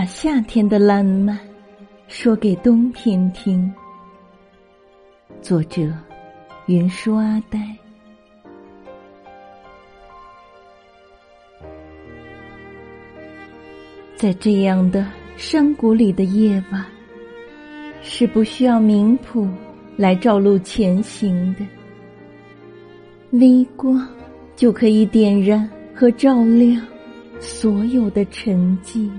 把夏天的烂漫说给冬天听。作者：云舒阿呆。在这样的山谷里的夜晚，是不需要明谱来照路前行的，微光就可以点燃和照亮所有的沉寂。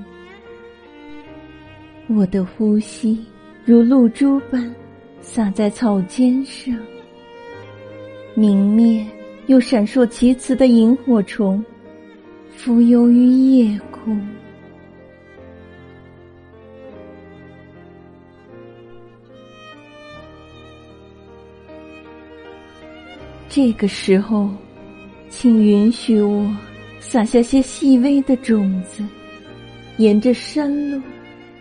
我的呼吸如露珠般洒在草尖上，明灭又闪烁其词的萤火虫，浮游于夜空。这个时候，请允许我撒下些细微的种子，沿着山路，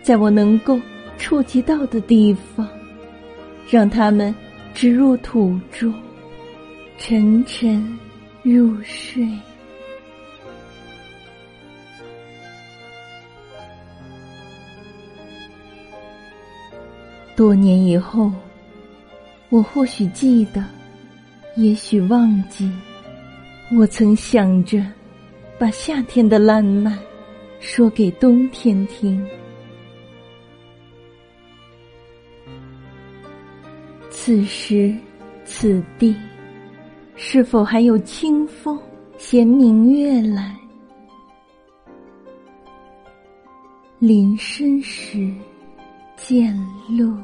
在我能够触及到的地方，让它们植入土中，沉沉入睡。多年以后，我或许记得。也许忘记，我曾想着把夏天的烂漫说给冬天听。此时此地，是否还有清风携明月来？林深时见鹿。